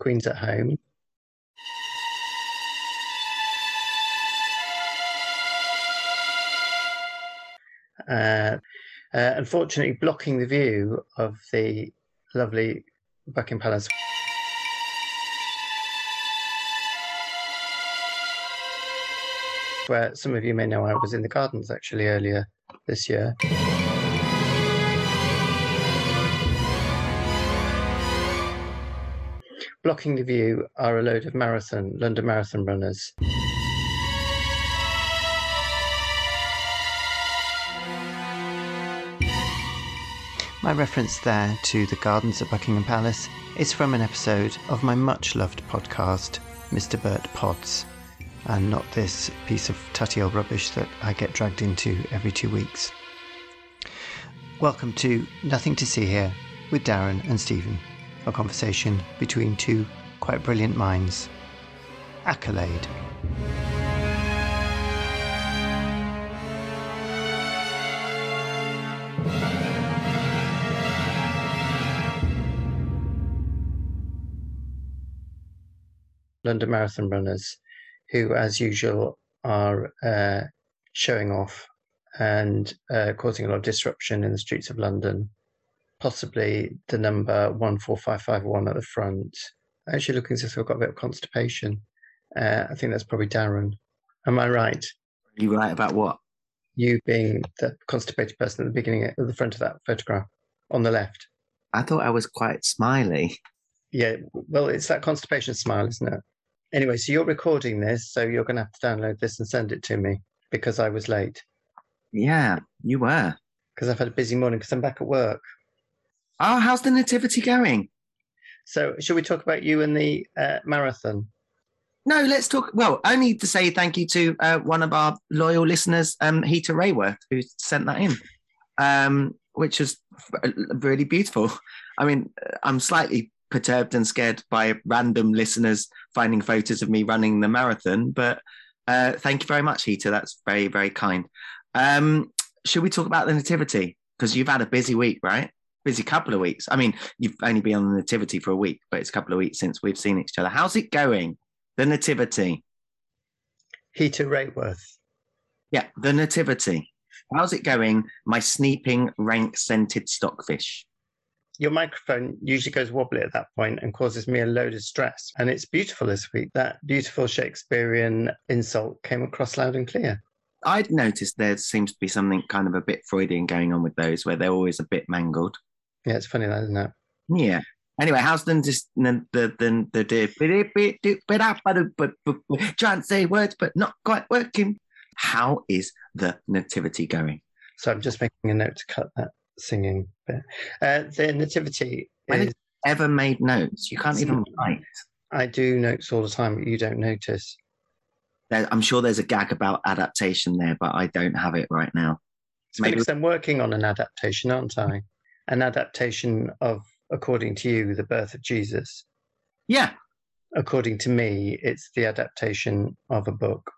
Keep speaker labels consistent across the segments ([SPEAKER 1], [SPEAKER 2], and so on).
[SPEAKER 1] Queen's at Home. Uh, uh, unfortunately, blocking the view of the lovely Buckingham Palace. Where some of you may know I was in the gardens actually earlier this year. Blocking the view are a load of marathon, London Marathon runners. My reference there to the gardens at Buckingham Palace is from an episode of my much loved podcast, Mr. Burt Pods, and not this piece of tutty old rubbish that I get dragged into every two weeks. Welcome to Nothing to See Here with Darren and Stephen, a conversation between two quite brilliant minds. Accolade. London Marathon runners who, as usual, are uh, showing off and uh, causing a lot of disruption in the streets of London. Possibly the number 14551 at the front. Actually, looking as if I've got a bit of constipation. Uh, I think that's probably Darren. Am I right?
[SPEAKER 2] You right about what?
[SPEAKER 1] You being the constipated person at the beginning at the front of that photograph on the left.
[SPEAKER 2] I thought I was quite smiley.
[SPEAKER 1] Yeah, well, it's that constipation smile, isn't it? Anyway, so you're recording this, so you're going to have to download this and send it to me because I was late.
[SPEAKER 2] Yeah, you were.
[SPEAKER 1] Because I've had a busy morning because I'm back at work.
[SPEAKER 2] Oh, how's the nativity going?
[SPEAKER 1] So, should we talk about you and the uh, marathon?
[SPEAKER 2] No, let's talk. Well, only to say thank you to uh, one of our loyal listeners, um, Heather Rayworth, who sent that in, um, which was really beautiful. I mean, I'm slightly perturbed and scared by random listeners finding photos of me running the marathon. But uh, thank you very much, Heather. That's very, very kind. Um, should we talk about the nativity? Because you've had a busy week, right? Busy couple of weeks. I mean, you've only been on the nativity for a week, but it's a couple of weeks since we've seen each other. How's it going? The nativity.
[SPEAKER 1] Heather Rayworth.
[SPEAKER 2] Yeah, the nativity. How's it going? My sneeping, rank scented stockfish
[SPEAKER 1] your microphone usually goes wobbly at that point and causes me a load of stress. And it's beautiful this week. That beautiful Shakespearean insult came across loud and clear.
[SPEAKER 2] I'd noticed there seems to be something kind of a bit Freudian going on with those, where they're always a bit mangled.
[SPEAKER 1] Yeah, it's funny that, isn't it?
[SPEAKER 2] Yeah. Anyway, how's the the the the the trying to say words but not quite working? How is the nativity going?
[SPEAKER 1] So I'm just making a note to cut that singing bit. Uh, the nativity
[SPEAKER 2] when is, ever made notes. You can't even write.
[SPEAKER 1] I do notes all the time, but you don't notice.
[SPEAKER 2] There, I'm sure there's a gag about adaptation there, but I don't have it right now.
[SPEAKER 1] Maybe... because I'm working on an adaptation, aren't I? An adaptation of, according to you, the birth of Jesus.
[SPEAKER 2] Yeah.
[SPEAKER 1] According to me, it's the adaptation of a book.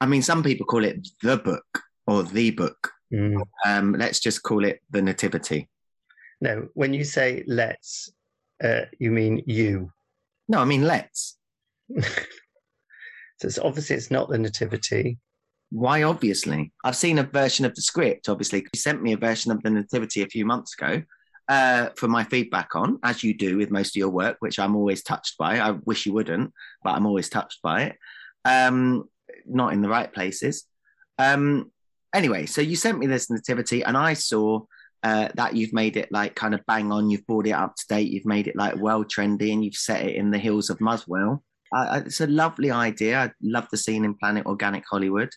[SPEAKER 2] I mean, some people call it the book or the book. Mm. Um, let's just call it the nativity.
[SPEAKER 1] No, when you say let's, uh, you mean you.
[SPEAKER 2] No, I mean let's.
[SPEAKER 1] so it's obviously it's not the nativity.
[SPEAKER 2] Why obviously? I've seen a version of the script, obviously. You sent me a version of the nativity a few months ago uh, for my feedback on, as you do with most of your work, which I'm always touched by. I wish you wouldn't, but I'm always touched by it. Um, not in the right places. Um, anyway, so you sent me this nativity, and I saw uh, that you've made it like kind of bang on. You've brought it up to date. You've made it like well trendy, and you've set it in the hills of Muswell. Uh, it's a lovely idea. I love the scene in Planet Organic Hollywood.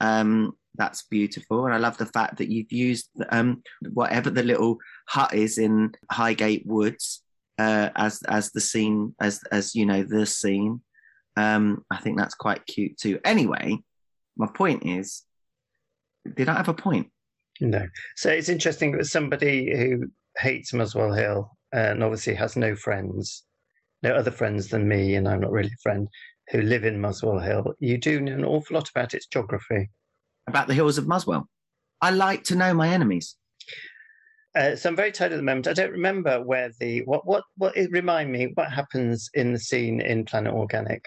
[SPEAKER 2] Um, that's beautiful, and I love the fact that you've used um, whatever the little hut is in Highgate Woods uh, as as the scene, as as you know the scene. Um, I think that's quite cute too. Anyway, my point is did I have a point?
[SPEAKER 1] No. So it's interesting that somebody who hates Muswell Hill and obviously has no friends, no other friends than me, and I'm not really a friend, who live in Muswell Hill, you do know an awful lot about its geography.
[SPEAKER 2] About the hills of Muswell. I like to know my enemies.
[SPEAKER 1] Uh, so I'm very tired at the moment. I don't remember where the what what what. It, remind me what happens in the scene in Planet Organic,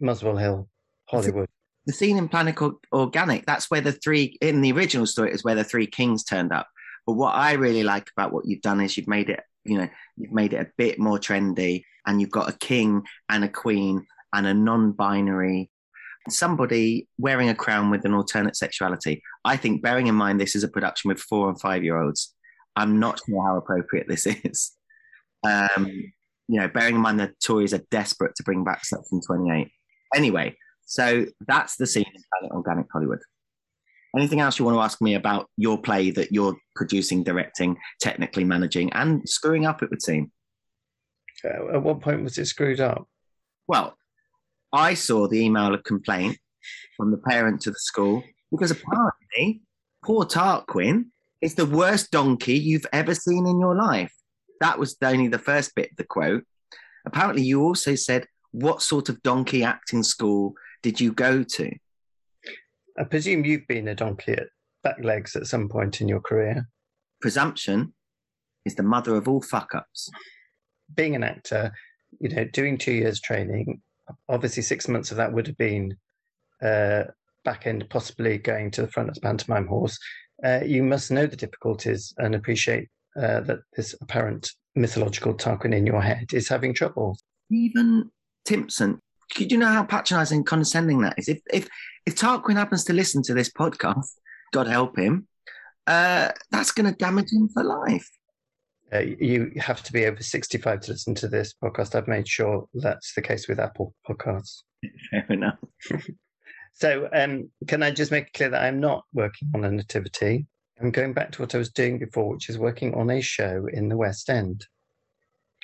[SPEAKER 1] Muswell Hill, Hollywood.
[SPEAKER 2] The scene in Planet Organic. That's where the three in the original story is where the three kings turned up. But what I really like about what you've done is you've made it. You know, you've made it a bit more trendy, and you've got a king and a queen and a non-binary somebody wearing a crown with an alternate sexuality. I think, bearing in mind this is a production with four and five year olds, I'm not sure how appropriate this is. Um, you know, bearing in mind the Tories are desperate to bring back Section 28. Anyway, so that's the scene in Planet Organic Hollywood. Anything else you want to ask me about your play that you're producing, directing, technically managing, and screwing up, it would seem?
[SPEAKER 1] Uh, at what point was it screwed up?
[SPEAKER 2] Well, I saw the email of complaint from the parent to the school because apparently poor Tarquin is the worst donkey you've ever seen in your life. That was only the first bit of the quote. Apparently, you also said, What sort of donkey acting school did you go to?
[SPEAKER 1] I presume you've been a donkey at back legs at some point in your career.
[SPEAKER 2] Presumption is the mother of all fuck ups.
[SPEAKER 1] Being an actor, you know, doing two years training, obviously six months of that would have been uh, back end, possibly going to the front as pantomime horse. Uh, you must know the difficulties and appreciate uh, that this apparent mythological Tarquin in your head is having trouble.
[SPEAKER 2] Even Timpson, could you know how patronising and condescending that is? If if if Tarquin happens to listen to this podcast, God help him, uh, that's going to damage him for life.
[SPEAKER 1] Uh, you have to be over 65 to listen to this podcast. I've made sure that's the case with Apple Podcasts.
[SPEAKER 2] Fair enough.
[SPEAKER 1] so, um, can I just make it clear that I'm not working on a nativity? I'm going back to what I was doing before, which is working on a show in the West End.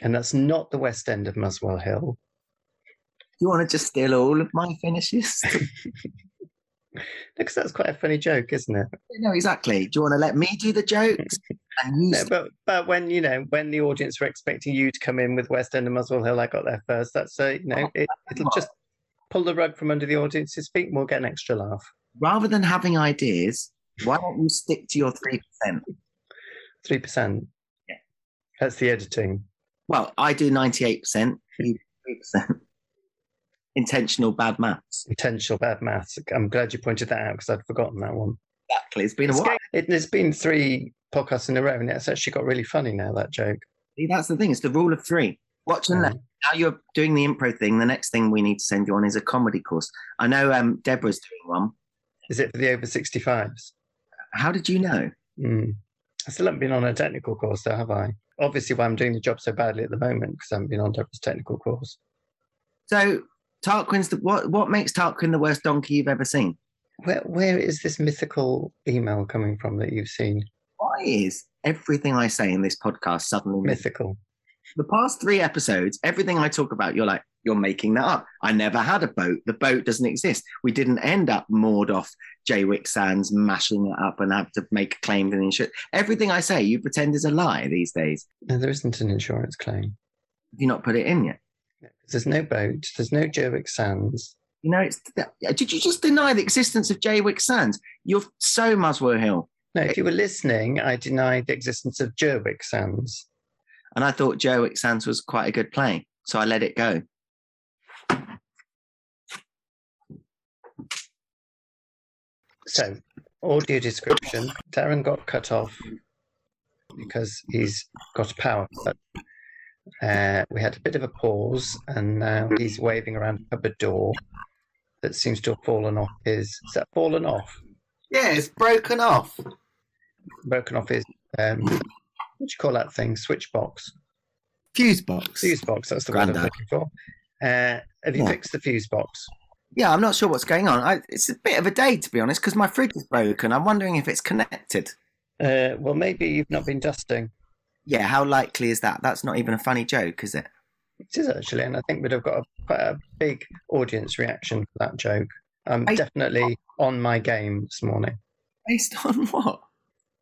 [SPEAKER 1] And that's not the West End of Muswell Hill.
[SPEAKER 2] You want to just steal all of my finishes?
[SPEAKER 1] because that's quite a funny joke, isn't it?
[SPEAKER 2] No, exactly. Do you want to let me do the jokes?
[SPEAKER 1] No, but but when you know when the audience were expecting you to come in with West End and Muswell Hill, I got there first. That's a you know oh, it, it'll just pull the rug from under the audience's feet, and we'll get an extra laugh.
[SPEAKER 2] Rather than having ideas, why don't you stick to your three percent?
[SPEAKER 1] Three percent.
[SPEAKER 2] Yeah,
[SPEAKER 1] that's the editing.
[SPEAKER 2] Well, I do ninety-eight percent. Three percent intentional bad maths.
[SPEAKER 1] Intentional bad maths. I'm glad you pointed that out because I'd forgotten that one.
[SPEAKER 2] Exactly. It's been a while.
[SPEAKER 1] It, there's been three podcasts in a row, and it's actually got really funny now. That joke.
[SPEAKER 2] See, that's the thing. It's the rule of three. Watch and learn. Now you're doing the improv thing. The next thing we need to send you on is a comedy course. I know um, Deborah's doing one.
[SPEAKER 1] Is it for the over 65s?
[SPEAKER 2] How did you know?
[SPEAKER 1] Mm. I still haven't been on a technical course, though, have I? Obviously, why I'm doing the job so badly at the moment because I haven't been on Deborah's technical course.
[SPEAKER 2] So Tarquin's the what? What makes Tarquin the worst donkey you've ever seen?
[SPEAKER 1] Where where is this mythical email coming from that you've seen?
[SPEAKER 2] Why is everything I say in this podcast suddenly
[SPEAKER 1] mythical?
[SPEAKER 2] The past three episodes, everything I talk about, you're like, you're making that up. I never had a boat. The boat doesn't exist. We didn't end up moored off Jaywick Sands, mashing it up and have to make a claim for the insurance. Everything I say, you pretend is a lie these days.
[SPEAKER 1] No, there isn't an insurance claim.
[SPEAKER 2] Have you not put it in yet?
[SPEAKER 1] There's no boat. There's no Jaywick Sands.
[SPEAKER 2] You know, it's did you just deny the existence of Jaywick Sands? You're so Muswell Hill.
[SPEAKER 1] No, if you were listening, I denied the existence of Jerwick Sands.
[SPEAKER 2] And I thought Jerwick Sands was quite a good play, so I let it go.
[SPEAKER 1] So, audio description Darren got cut off because he's got a power uh, we had a bit of a pause, and now he's waving around a cupboard door that seems to have fallen off his. Is that fallen off?
[SPEAKER 2] Yeah, it's broken off.
[SPEAKER 1] Broken off his. Um, what do you call that thing? Switch box.
[SPEAKER 2] Fuse box.
[SPEAKER 1] Fuse box. That's the Grandad. word I'm looking for. Uh, have you yeah. fixed the fuse box?
[SPEAKER 2] Yeah, I'm not sure what's going on. I, it's a bit of a day, to be honest, because my fridge is broken. I'm wondering if it's connected.
[SPEAKER 1] Uh, well, maybe you've not been dusting.
[SPEAKER 2] Yeah, how likely is that? That's not even a funny joke, is it?
[SPEAKER 1] It is actually, and I think we'd have got a, quite a big audience reaction for that joke. I'm Based definitely on my game this morning.
[SPEAKER 2] Based on what?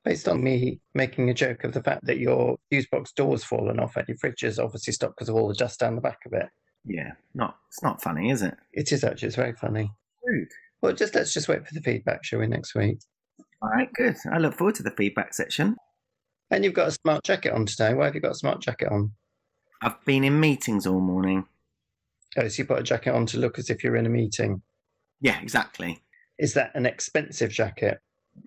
[SPEAKER 1] Based on me making a joke of the fact that your fuse box door's fallen off and your fridge is obviously stopped because of all the dust down the back of it.
[SPEAKER 2] Yeah, not it's not funny, is it?
[SPEAKER 1] It is actually. It's very funny.
[SPEAKER 2] Rude.
[SPEAKER 1] Well, just let's just wait for the feedback, shall we, next week?
[SPEAKER 2] All right, good. I look forward to the feedback section.
[SPEAKER 1] And you've got a smart jacket on today. Why have you got a smart jacket on?
[SPEAKER 2] I've been in meetings all morning.
[SPEAKER 1] Oh, so you put a jacket on to look as if you're in a meeting.
[SPEAKER 2] Yeah, exactly.
[SPEAKER 1] Is that an expensive jacket?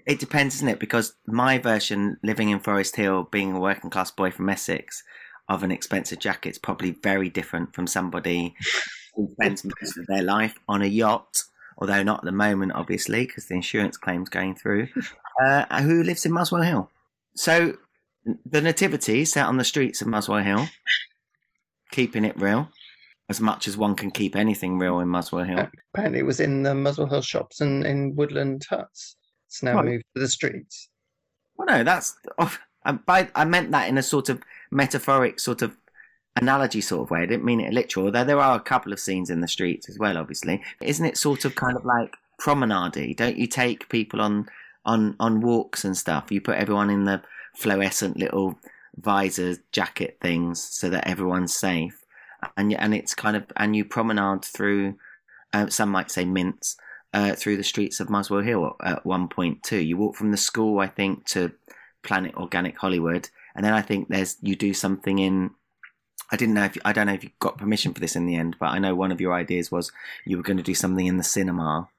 [SPEAKER 2] It depends, isn't it? Because my version, living in Forest Hill, being a working class boy from Essex, of an expensive jacket is probably very different from somebody who spends most of their life on a yacht, although not at the moment, obviously, because the insurance claim's going through, uh, who lives in Muswell Hill. So the nativity set on the streets of Muswell Hill, keeping it real as much as one can keep anything real in Muswell Hill.
[SPEAKER 1] Apparently, it was in the Muswell Hill shops and in woodland huts. It's now
[SPEAKER 2] Right.
[SPEAKER 1] moved to the streets.
[SPEAKER 2] Well, no, that's. Oh, I, by, I meant that in a sort of metaphoric, sort of analogy sort of way. I didn't mean it literal, although there are a couple of scenes in the streets as well, obviously. Isn't it sort of kind of like promenade Don't you take people on, on, on walks and stuff? You put everyone in the fluorescent little visor jacket things so that everyone's safe. And, and it's kind of, and you promenade through, uh, some might say mints, uh, through the streets of Muswell Hill at one point too. You walk from the school, I think, to Planet Organic Hollywood, and then I think there's you do something in. I didn't know if I don't know if you got permission for this in the end, but I know one of your ideas was you were going to do something in the cinema,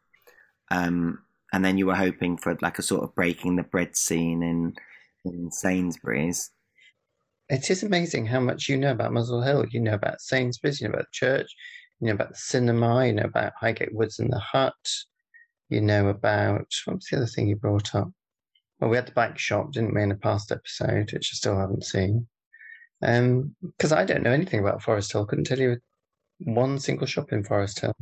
[SPEAKER 2] um, and then you were hoping for like a sort of breaking the bread scene in in Sainsbury's.
[SPEAKER 1] It is amazing how much you know about Muswell Hill. You know about Sainsbury's, you know about the church, you know about the cinema, you know about Highgate Woods and the Hut, you know about what was the other thing you brought up? Well, we had the bike shop, didn't we, in a past episode, which I still haven't seen. Um, because I don't know anything about Forest Hill. Couldn't tell you one single shop in Forest Hill.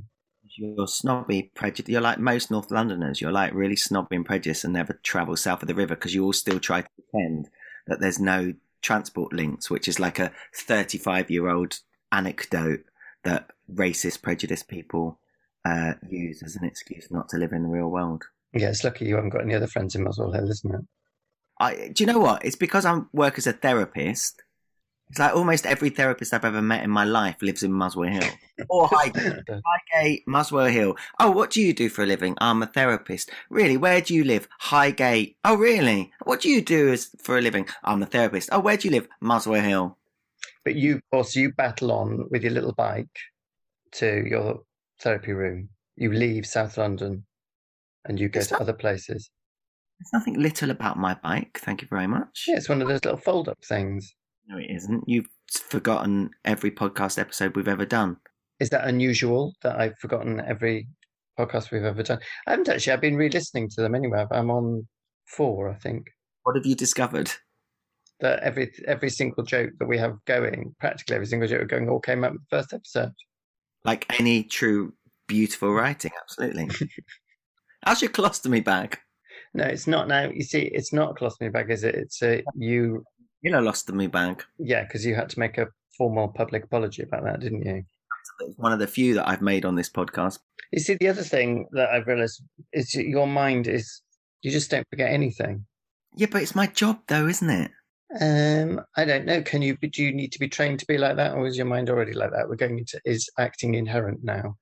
[SPEAKER 2] You're snobby, prejudiced. You're like most North Londoners. You're like really snobby and prejudiced and never travel south of the river because you all still try to pretend that there's no transport links, which is like a 35 year old anecdote that racist, prejudiced people uh, use as an excuse not to live in the real world.
[SPEAKER 1] Yeah, it's lucky you haven't got any other friends in Muswell Hill, isn't it?
[SPEAKER 2] I, do you know what? It's because I work as a therapist. It's like almost every therapist I've ever met in my life lives in Muswell Hill or Highgate. Highgate, Muswell Hill. Oh, what do you do for a living? I'm a therapist. Really? Where do you live? Highgate. Oh, really? What do you do as for a living? I'm a therapist. Oh, where do you live? Muswell Hill.
[SPEAKER 1] But you, also, you battle on with your little bike to your therapy room. You leave South London and you go to
[SPEAKER 2] not-
[SPEAKER 1] other places.
[SPEAKER 2] There's nothing little about my bike. Thank you very much.
[SPEAKER 1] Yeah, it's one of those little fold up things.
[SPEAKER 2] No, it isn't. You've forgotten every podcast episode we've ever done.
[SPEAKER 1] Is that unusual that I've forgotten every podcast we've ever done? I haven't actually. I've been re listening to them anyway. I'm on four, I think.
[SPEAKER 2] What have you discovered?
[SPEAKER 1] That every every single joke that we have going, practically every single joke we're going, all came out with the first episode.
[SPEAKER 2] Like any true beautiful writing, absolutely. How's your colostomy bag?
[SPEAKER 1] No, it's not now. You see, it's not a colostomy bag, is it? It's a you.
[SPEAKER 2] Colostomy bag.
[SPEAKER 1] Yeah, because you had to make a formal public apology about that, didn't you?
[SPEAKER 2] It's one of the few that I've made on this podcast.
[SPEAKER 1] You see, the other thing that I've realised is your mind is you just don't forget anything.
[SPEAKER 2] Yeah, but it's my job though, isn't it?
[SPEAKER 1] Um, I don't know. Can you? Do you need to be trained to be like that, or is your mind already like that? We're going into is acting inherent now.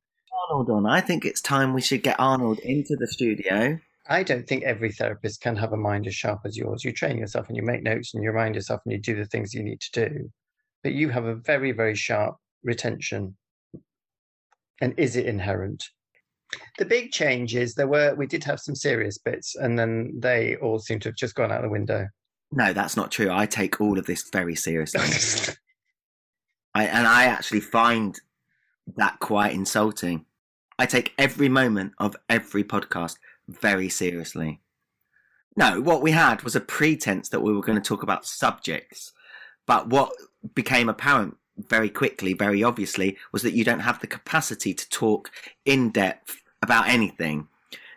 [SPEAKER 2] Arnold on. I think it's time we should get Arnold into the studio.
[SPEAKER 1] I don't think every therapist can have a mind as sharp as yours. You train yourself and you make notes and you remind yourself and you do the things you need to do. But you have a very, very sharp retention. And is it inherent? The big change is there were we did have some serious bits and then they all seem to have just gone out the window.
[SPEAKER 2] No, that's not true. I take all of this very seriously. I, and I actually find that quite insulting. I take every moment of every podcast very seriously. No, what we had was a pretense that we were going to talk about subjects. But what became apparent very quickly, very obviously, was that you don't have the capacity to talk in depth about anything.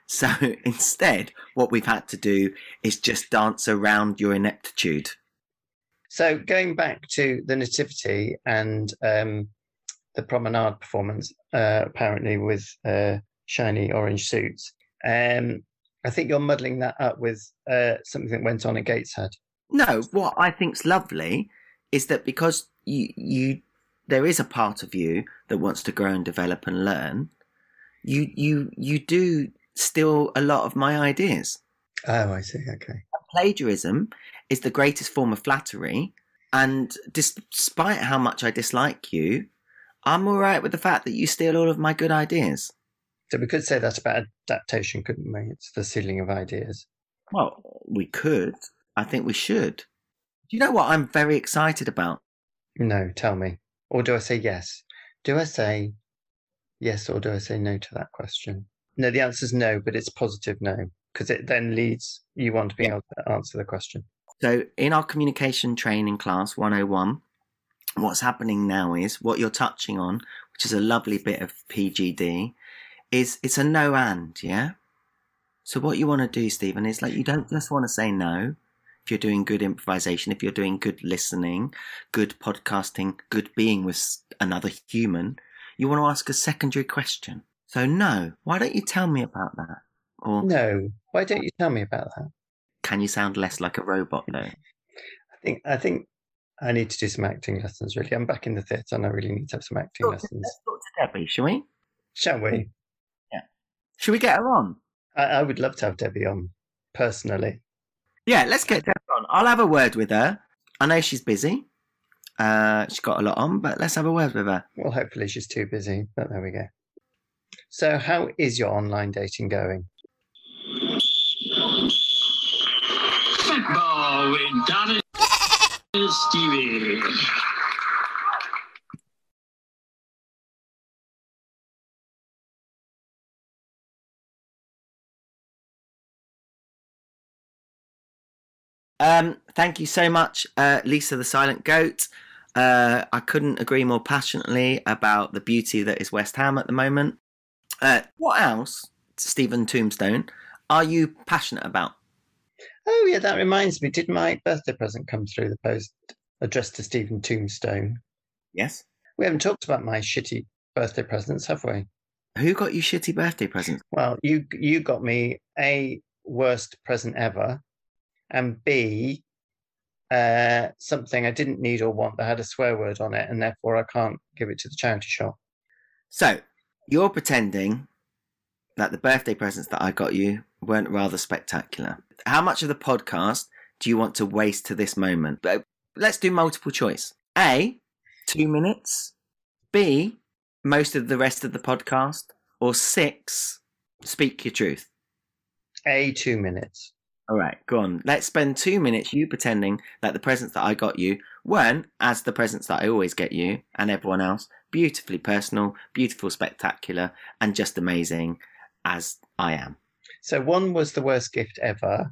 [SPEAKER 2] So instead, what we've had to do is just dance around your ineptitude.
[SPEAKER 1] So going back to the nativity and um, the promenade performance, uh, apparently with uh, shiny orange suits, um, I think you're muddling that up with uh, something that went on at Gateshead.
[SPEAKER 2] No, what I think's lovely is that because you you there is a part of you that wants to grow and develop and learn, you you you do steal a lot of my ideas.
[SPEAKER 1] Oh, I see. Okay.
[SPEAKER 2] Plagiarism is the greatest form of flattery. And despite how much I dislike you, I'm all right with the fact that you steal all of my good ideas.
[SPEAKER 1] So we could say that about adaptation, couldn't we? It's the stealing of ideas.
[SPEAKER 2] Well, we could. I think we should. Do you know what I'm very excited about?
[SPEAKER 1] No, tell me. Or do I say yes? Do I say yes or do I say no to that question? No, the answer is no, but it's positive no, because it then leads you on to being able to answer the question.
[SPEAKER 2] So, in our communication training class 101, what's happening now is what you're touching on, which is a lovely bit of PGD, is it's a no and, yeah? So what you want to do, Stephen, is like you don't just want to say no. If you're doing good improvisation, if you're doing good listening, good podcasting, good being with another human, you want to ask a secondary question. So no, why don't you tell me about that? Or
[SPEAKER 1] No, why don't you tell me about that?
[SPEAKER 2] can you sound less like a robot though?
[SPEAKER 1] I think I think I need to do some acting lessons. Really, I'm back in the theatre, and I really need to have some acting
[SPEAKER 2] Talk to-
[SPEAKER 1] lessons.
[SPEAKER 2] Let's talk to Debbie, shall we?
[SPEAKER 1] Shall we?
[SPEAKER 2] Should we get her on?
[SPEAKER 1] I, I would love to have Debbie on personally.
[SPEAKER 2] Yeah, let's get Debbie on. I'll have a word with her. I know she's busy. Uh, she's got a lot on, but let's have a word with her.
[SPEAKER 1] Well, hopefully she's too busy, but there we go. So, how is your online dating going?
[SPEAKER 3] Football with Donnie and Stevie.
[SPEAKER 2] Um, thank you so much, uh, Lisa the Silent Goat. Uh, I couldn't agree more passionately about the beauty that is West Ham at the moment. Uh, what else, Stephen Tombstone, are you passionate about?
[SPEAKER 1] Oh, yeah, that reminds me. Did my birthday present come through the post addressed to Stephen Tombstone?
[SPEAKER 2] Yes.
[SPEAKER 1] We haven't talked about my shitty birthday presents, have we?
[SPEAKER 2] Who got you shitty birthday presents?
[SPEAKER 1] Well, you you got me a worst present ever, and B, uh, something I didn't need or want that had a swear word on it, and therefore I can't give it to the charity shop.
[SPEAKER 2] So, you're pretending that the birthday presents that I got you weren't rather spectacular. How much of the podcast do you want to waste to this moment? Let's do multiple choice. A, two minutes. B, most of the rest of the podcast. Or six, speak your truth.
[SPEAKER 1] A two minutes.
[SPEAKER 2] All right, go on. Let's spend two minutes you pretending that the presents that I got you weren't, as the presents that I always get you and everyone else, beautifully personal, beautiful, spectacular, and just amazing as I am.
[SPEAKER 1] So one was the worst gift ever.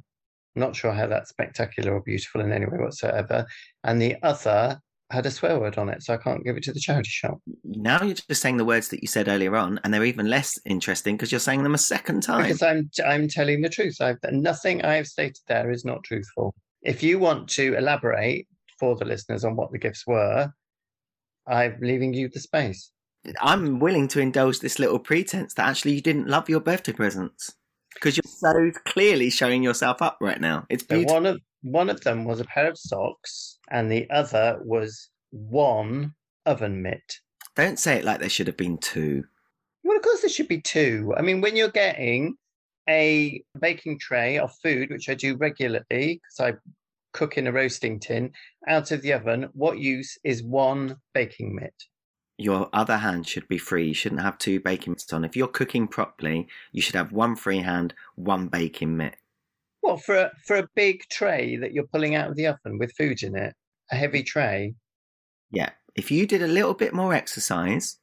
[SPEAKER 1] Not sure how that's spectacular or beautiful in any way whatsoever. And the other had a swear word on it, so I can't give it to the mm. charity shop.
[SPEAKER 2] Now you're just saying the words that you said earlier on, and they're even less interesting because you're saying them a second time.
[SPEAKER 1] Because I'm I'm telling the truth. I've nothing I have stated there is not truthful. If you want to elaborate for the listeners on what the gifts were, I'm leaving you the space.
[SPEAKER 2] I'm willing to indulge this little pretense that actually you didn't love your birthday presents because you're so clearly showing yourself up right now. It's
[SPEAKER 1] So
[SPEAKER 2] beautiful.
[SPEAKER 1] one of one of them was a pair of socks, and the other was one oven mitt.
[SPEAKER 2] Don't say it like there should have been two.
[SPEAKER 1] Well, of course, there should be two. I mean, when you're getting a baking tray of food, which I do regularly because I cook in a roasting tin, out of the oven, what use is one baking mitt?
[SPEAKER 2] Your other hand should be free. You shouldn't have two baking mitts on. If you're cooking properly, you should have one free hand, one baking mitt.
[SPEAKER 1] Well, for a, for a big tray that you're pulling out of the oven with food in it, a heavy tray.
[SPEAKER 2] Yeah. If you did a little bit more exercise,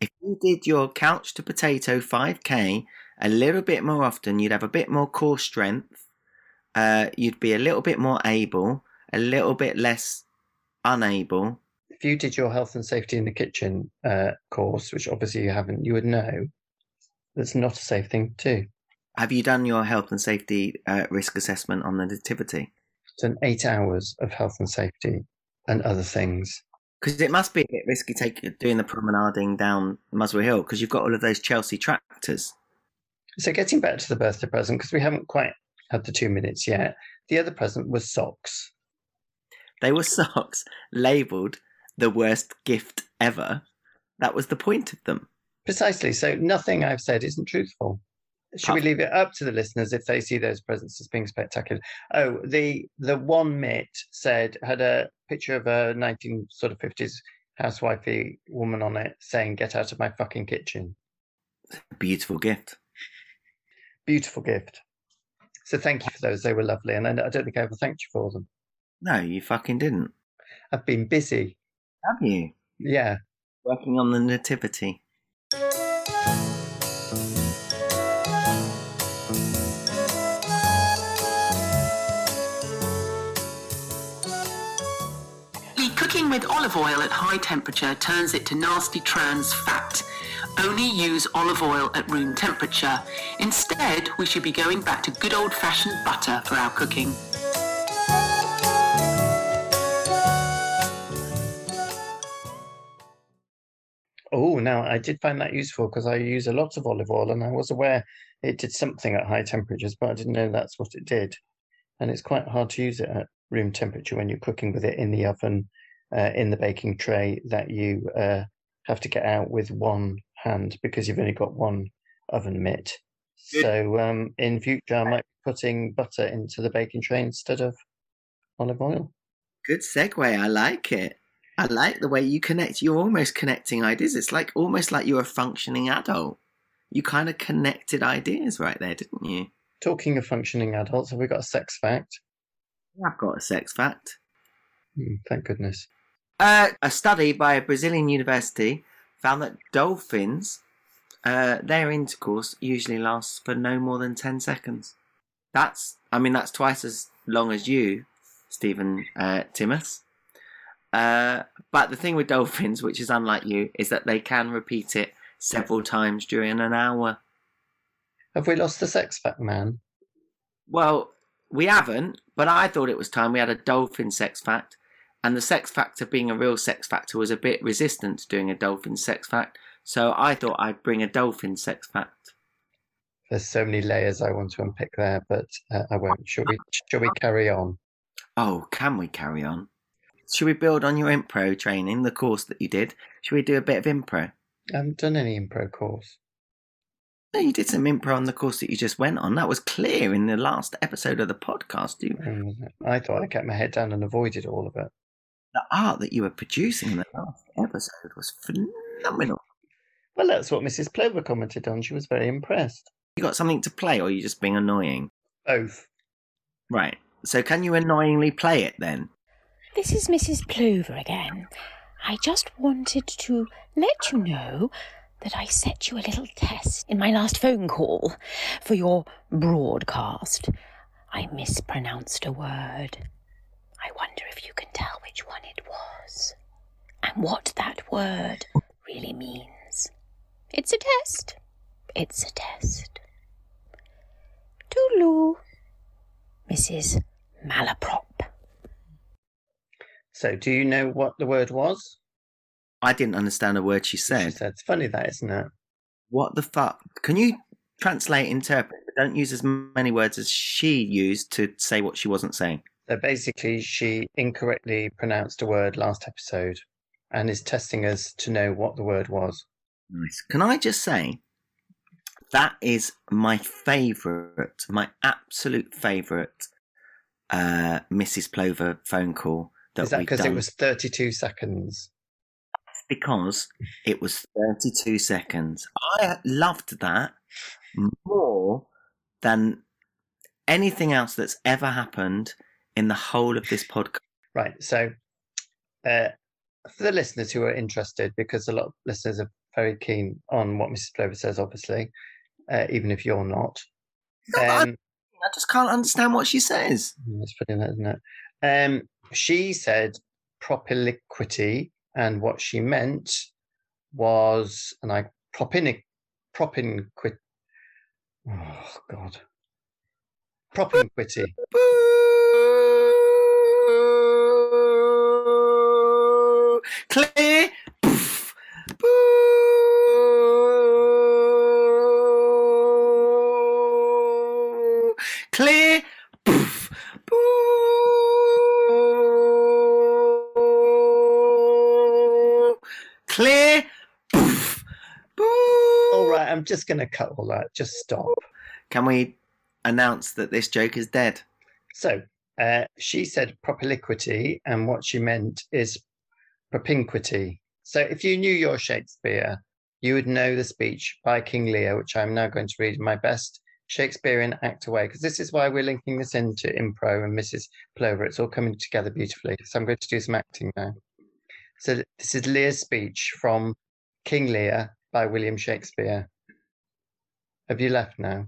[SPEAKER 2] if you did your couch to potato 5K a little bit more often, you'd have a bit more core strength. Uh, you'd be a little bit more able, a little bit less unable.
[SPEAKER 1] If you did your health and safety in the kitchen uh, course, which obviously you haven't, you would know that's not a safe thing to do.
[SPEAKER 2] Have you done your health and safety uh, risk assessment on the nativity?
[SPEAKER 1] It's an eight hours of health and safety and other things.
[SPEAKER 2] Because it must be a bit risky taking doing the promenading down Muswell Hill because you've got all of those Chelsea tractors.
[SPEAKER 1] So, getting back to the birthday present, because we haven't quite had the two minutes yet, the other present was socks.
[SPEAKER 2] They were socks labelled the worst gift ever. That was the point of them.
[SPEAKER 1] Precisely. So, nothing I've said isn't truthful. Should we leave it up to the listeners if they see those presents as being spectacular? Oh, the the one mitt said had a picture of a nineteen sort of fifties housewifey woman on it saying, "Get out of my fucking kitchen."
[SPEAKER 2] Beautiful gift.
[SPEAKER 1] Beautiful gift. So thank you for those. They were lovely, and I, I don't think I ever thanked you for them.
[SPEAKER 2] No, you fucking didn't.
[SPEAKER 1] I've been busy.
[SPEAKER 2] Have you?
[SPEAKER 1] Yeah.
[SPEAKER 2] Working on the nativity.
[SPEAKER 4] Olive oil at high temperature turns it to nasty trans fat. Only use olive oil at room temperature. Instead, we should be going back to good old-fashioned butter for our cooking.
[SPEAKER 1] Oh, now I did find that useful because I use a lot of olive oil and I was aware it did something at high temperatures, but I didn't know that's what it did. And it's quite hard to use it at room temperature when you're cooking with it in the oven, uh, in the baking tray that you uh, have to get out with one hand because you've only got one oven mitt. So um, in future, I might be putting butter into the baking tray instead of olive oil.
[SPEAKER 2] Good segue. I like it. I like the way you connect. You're almost connecting ideas. It's like almost like you're a functioning adult. You kind of connected ideas right there, didn't you?
[SPEAKER 1] Talking of functioning adults, have we got a sex fact?
[SPEAKER 2] I've got a sex fact.
[SPEAKER 1] Hmm, thank goodness.
[SPEAKER 2] Uh, a study by a Brazilian university found that dolphins, uh, their intercourse usually lasts for no more than 10 seconds. That's, I mean, that's twice as long as you, Stephen uh, Timmis. Uh, but the thing with dolphins, which is unlike you, is that they can repeat it several times during an hour.
[SPEAKER 1] Have we lost the sex fact man?
[SPEAKER 2] Well, we haven't, but I thought it was time we had a dolphin sex fact. And the sex factor being a real sex factor was a bit resistant to doing a dolphin sex fact. So I thought I'd bring a dolphin sex fact.
[SPEAKER 1] There's so many layers I want to unpick there, but uh, I won't. Shall we? Shall we carry on?
[SPEAKER 2] Oh, can we carry on? Should we build on your impro training, the course that you did? Should we do a bit of impro?
[SPEAKER 1] I haven't done any impro course.
[SPEAKER 2] No, you did some impro on the course that you just went on. That was clear in the last episode of the podcast. You,
[SPEAKER 1] I thought I kept my head down and avoided all of it.
[SPEAKER 2] The art that you were producing in the last episode was phenomenal.
[SPEAKER 1] Well, that's what Mrs. Plover commented on. She was very impressed.
[SPEAKER 2] You got something to play, or are you just being annoying?
[SPEAKER 1] Both.
[SPEAKER 2] Right. So can you annoyingly play it then?
[SPEAKER 5] This is Mrs. Plover again. I just wanted to let you know that I set you a little test in my last phone call for your broadcast. I mispronounced a word. I wonder if you can tell which one it was and what that word really means. It's a test. It's a test. Toodaloo, Mrs. Malaprop.
[SPEAKER 1] So, do you know what the word was?
[SPEAKER 2] I didn't understand a word she
[SPEAKER 1] She
[SPEAKER 2] said.
[SPEAKER 1] said, "It's funny that, isn't it?"
[SPEAKER 2] What the fuck? Can you translate, interpret? but Don't use as many words as she used to say what she wasn't saying.
[SPEAKER 1] So basically, she incorrectly pronounced a word last episode, and is testing us to know what the word was.
[SPEAKER 2] Nice. Can I just say that is my favourite, my absolute favourite uh, Mrs. Plover phone call that
[SPEAKER 1] is that because it was 32 seconds?
[SPEAKER 2] because it was 32 seconds. I loved that more than anything else that's ever happened in the whole of this podcast.
[SPEAKER 1] Right. So, uh, for the listeners who are interested, because a lot of listeners are very keen on what Mrs. Plover says, obviously, uh, even if you're not. Um,
[SPEAKER 2] I just can't understand what she says.
[SPEAKER 1] That's pretty nice, isn't it? Um, she said propiliquity, and what she meant was, and I propinic, propinquit. Oh God, propinquity.
[SPEAKER 2] Clear. Poof. Boo! Clear. Poof. Boo! Clear. Poof. Boo!
[SPEAKER 1] All right, I'm just going to cut all that. Just stop.
[SPEAKER 2] can we announce that this joke is dead?
[SPEAKER 1] So uh, she said propinquity, and what she meant is propinquity. So if you knew your Shakespeare, you would know the speech by King Lear, which I'm now going to read in my best Shakespearean act away, because this is why we're linking this into Impro and Mrs. Plover. It's all coming together beautifully. So I'm going to do some acting now. So this is Lear's speech from King Lear by William Shakespeare. Have you left now?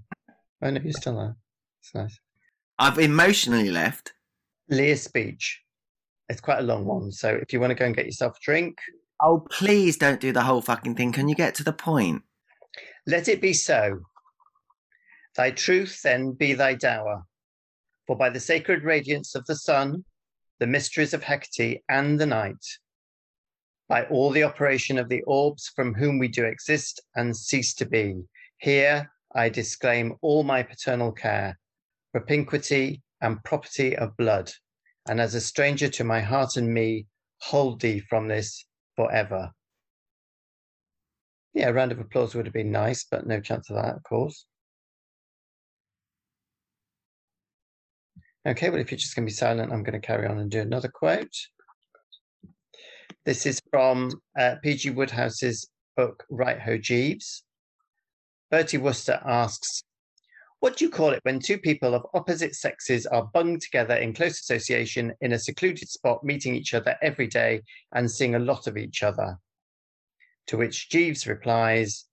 [SPEAKER 1] Oh no, you're still there. It's nice.
[SPEAKER 2] I've emotionally left.
[SPEAKER 1] Lear's speech. It's quite a long one, so if you want to go and get yourself a drink,
[SPEAKER 2] Oh, please don't do the whole fucking thing. Can you get to the point?
[SPEAKER 1] let it be so. Thy truth then be thy dower. For by the sacred radiance of the sun, the mysteries of Hecate and the night, by all the operation of the orbs from whom we do exist and cease to be, here I disclaim all my paternal care, propinquity and property of blood, and as a stranger to my heart and me, hold thee from this forever. Yeah, a round of applause would have been nice, but no chance of that, of course. Okay, well, if you're just going to be silent, I'm going to carry on and do another quote. This is from uh, P.G. Wodehouse's book, Right Ho Jeeves. Bertie Wooster asks, What do you call it when two people of opposite sexes are bunged together in close association in a secluded spot, meeting each other every day and seeing a lot of each other? To which Jeeves replies,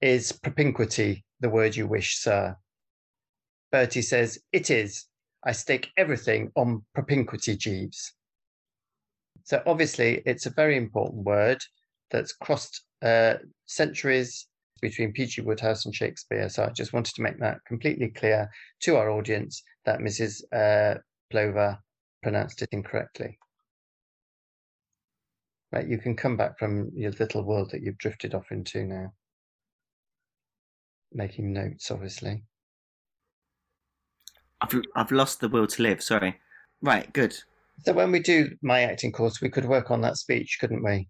[SPEAKER 1] Is propinquity the word you wish, sir? Bertie says, It is. I stake everything on propinquity, Jeeves. So obviously, it's a very important word that's crossed uh, centuries between P.G. Wodehouse and Shakespeare. So I just wanted to make that completely clear to our audience that Mrs. Uh, Plover pronounced it incorrectly. Right, you can come back from your little world that you've drifted off into now. Making notes, obviously.
[SPEAKER 2] I've, I've lost the will to live. Sorry. Right, good.
[SPEAKER 1] So when we do my acting course, we could work on that speech, couldn't we?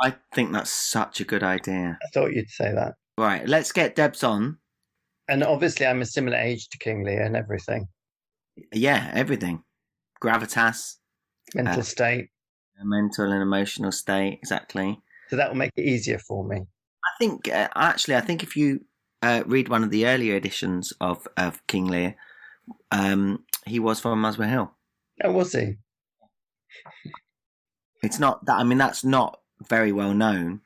[SPEAKER 2] I think that's such a good idea.
[SPEAKER 1] I thought you'd say that.
[SPEAKER 2] Right, let's get Debs on.
[SPEAKER 1] And obviously, I'm a similar age to King Lear and everything.
[SPEAKER 2] Yeah, everything. Gravitas,
[SPEAKER 1] Mental
[SPEAKER 2] Uh,
[SPEAKER 1] state.
[SPEAKER 2] mental and emotional state, exactly.
[SPEAKER 1] So that will make it easier for me.
[SPEAKER 2] I think, uh, actually, I think if you uh, read one of the earlier editions of, of King Lear, um, he was from Muswell Hill.
[SPEAKER 1] Oh, was he?
[SPEAKER 2] It's not that, I mean, that's not very well known.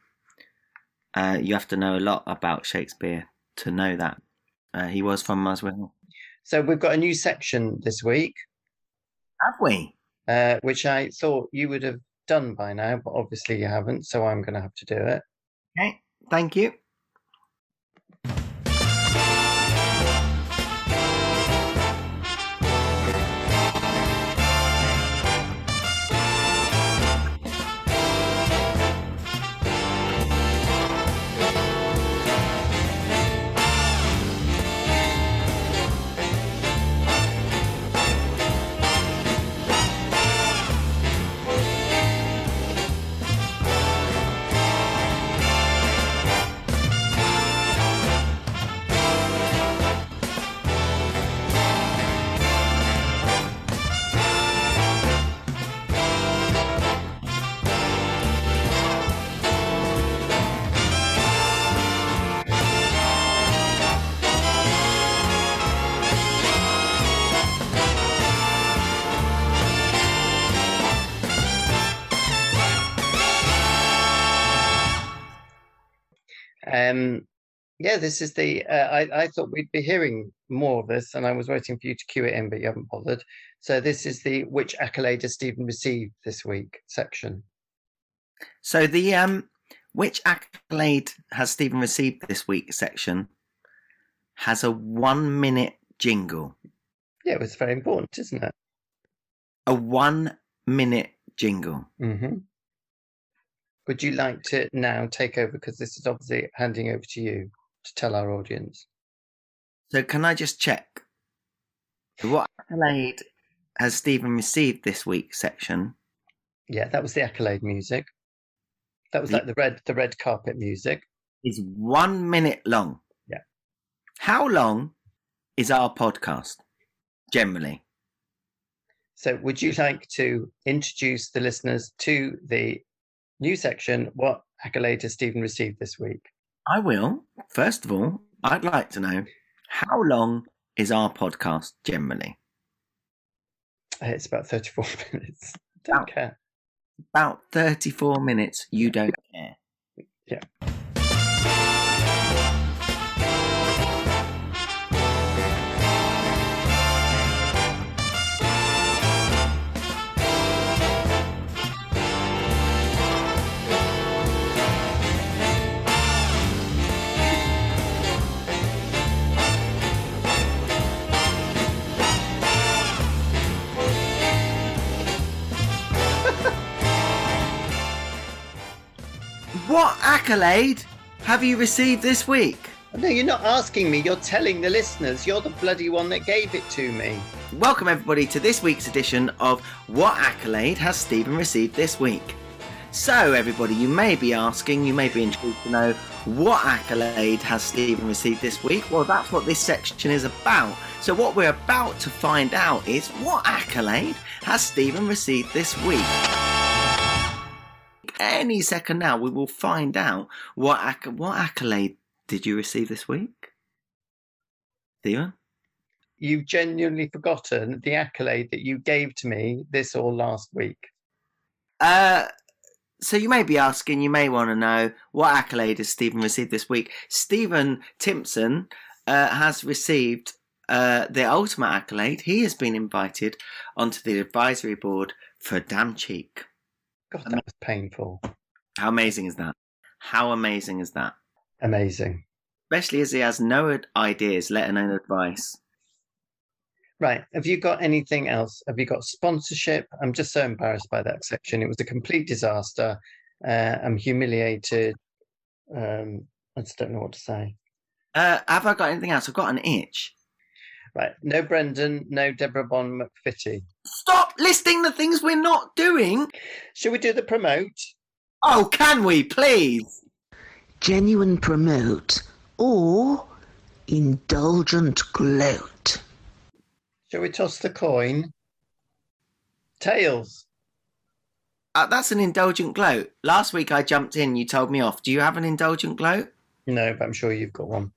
[SPEAKER 2] Uh, you have to know a lot about Shakespeare to know that. Uh, he was from Muswell Hill.
[SPEAKER 1] So we've got a new section this week,
[SPEAKER 2] Have we?
[SPEAKER 1] uh, which I thought you would have done by now, but obviously you haven't. So I'm going to have to do it.
[SPEAKER 2] Okay, thank you.
[SPEAKER 1] Um, yeah, this is the. Uh, I, I thought we'd be hearing more of this, and I was waiting for you to cue it in, but you haven't bothered. So this is the which accolade has Stephen received this week section.
[SPEAKER 2] So the um, which accolade has Stephen received this week section has a one minute jingle.
[SPEAKER 1] Yeah, it was very important, isn't it?
[SPEAKER 2] A one minute jingle.
[SPEAKER 1] hmm Would you like to now take over? Because this is obviously handing over to you to tell our audience.
[SPEAKER 2] So can I just check what accolade has Stephen received this week section?
[SPEAKER 1] Yeah, that was the accolade music. That was like the red, the red carpet music.
[SPEAKER 2] Is one minute long.
[SPEAKER 1] Yeah.
[SPEAKER 2] How long is our podcast generally?
[SPEAKER 1] So, would you like to introduce the listeners to the new section? What accolade has Stephen received this week?
[SPEAKER 2] I will. First of all, I'd like to know how long is our podcast generally?
[SPEAKER 1] Uh, It's about 34 minutes. Don't
[SPEAKER 2] Wow.
[SPEAKER 1] care.
[SPEAKER 2] About 34 minutes. You don't care.
[SPEAKER 1] Yeah.
[SPEAKER 2] What accolade have you received this week?
[SPEAKER 1] No, you're not asking me. You're telling the listeners. You're the bloody one that gave it to me.
[SPEAKER 2] Welcome, everybody, to this week's edition of What Accolade Has Stephen Received This Week? So, everybody, you may be asking, you may be intrigued to know what accolade has Stephen received this week? Well, that's what this section is about. So, what we're about to find out is what accolade has Stephen received this week? Any second now, we will find out what, acc- what accolade did you receive this week? Stephen?
[SPEAKER 1] You've genuinely forgotten the accolade that you gave to me this or last week.
[SPEAKER 2] Uh, so you may be asking, you may want to know what accolade has Stephen received this week. Stephen Timpson uh, has received uh, the ultimate accolade. He has been invited onto the advisory board for Damn Cheek.
[SPEAKER 1] God, that was painful.
[SPEAKER 2] How amazing is that? How amazing is that?
[SPEAKER 1] Amazing.
[SPEAKER 2] Especially as he has no ideas, let alone advice.
[SPEAKER 1] Right. Have you got anything else? Have you got sponsorship? I'm just so embarrassed by that section. It was a complete disaster. Uh, I'm humiliated. Um, I just don't know what to say.
[SPEAKER 2] Uh, have I got anything else? I've got an itch.
[SPEAKER 1] Right. No Brendan, no Deborah Bon McFitty.
[SPEAKER 2] Stop listing the things we're not doing.
[SPEAKER 1] Should we do the promote?
[SPEAKER 2] Oh, can we, please?
[SPEAKER 6] genuine promote, or indulgent gloat.
[SPEAKER 1] Shall we toss the coin? Tails.
[SPEAKER 2] Uh, that's an indulgent gloat. Last week I jumped in, you told me off. Do you have an indulgent gloat?
[SPEAKER 1] No, but I'm sure you've got one.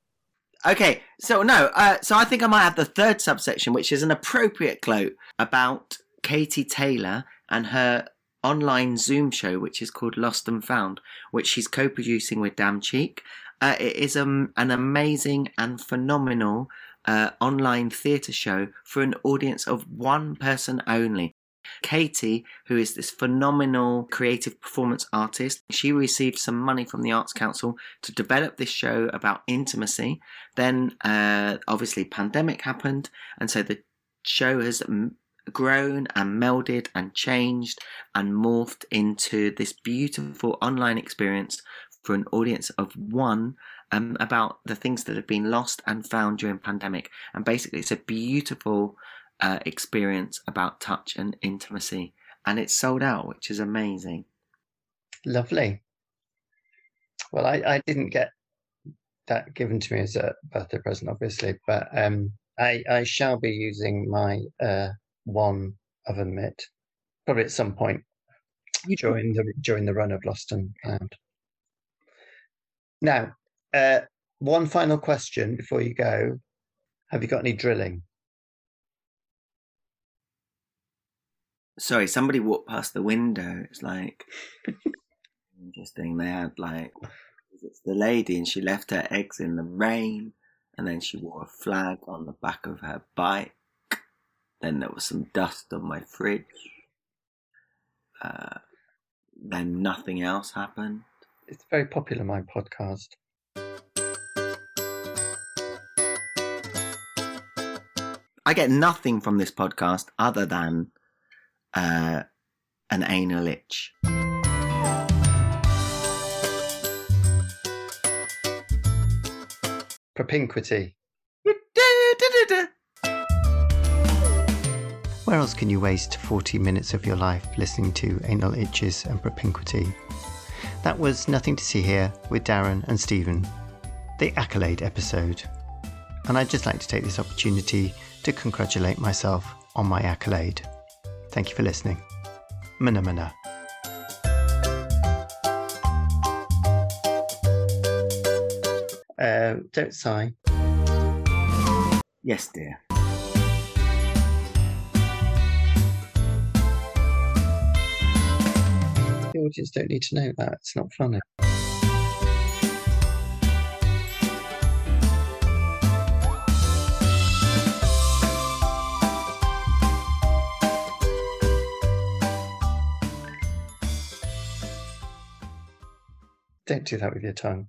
[SPEAKER 2] Okay, so no, uh, so I think I might have the third subsection, which is an appropriate gloat about Katie Taylor and her online Zoom show, which is called Lost and Found, which she's co-producing with Damn Cheek. Uh, it is um, an amazing and phenomenal uh, online theatre show for an audience of one person only. Katie, who is this phenomenal creative performance artist, she received some money from the Arts Council to develop this show about intimacy. Then, uh, obviously, pandemic happened, and so the show has grown and melded and changed and morphed into this beautiful online experience for an audience of one um, about the things that have been lost and found during pandemic. And basically, it's a beautiful uh, experience about touch and intimacy, and it's sold out, which is amazing.
[SPEAKER 1] Lovely. Well, I, I didn't get that given to me as a birthday present, obviously, but um, I, I shall be using my uh, one oven mitt probably at some point during the during the run of Lost and Found. Now, uh, one final question before you go: Have you got any drilling?
[SPEAKER 2] Sorry, somebody walked past the window. It's like interesting. They had like it's the lady, and she left her eggs in the rain, and then she wore a flag on the back of her bike. Then there was some dust on my fridge. Uh, then nothing else happened.
[SPEAKER 1] It's very popular, my podcast.
[SPEAKER 2] I get nothing from this podcast other than uh, an anal itch.
[SPEAKER 1] Propinquity. Where else can you waste 40 minutes of your life listening to anal itches and propinquity? That was Nothing to See Here with Darren and Stephen, the Accolade episode. and I'd just like to take this opportunity to congratulate myself on my accolade. Thank you for listening. Mana mana. Uh, don't sigh.
[SPEAKER 2] Yes, dear.
[SPEAKER 1] The audience don't need to know that. It's not funny. Don't do that with your tongue.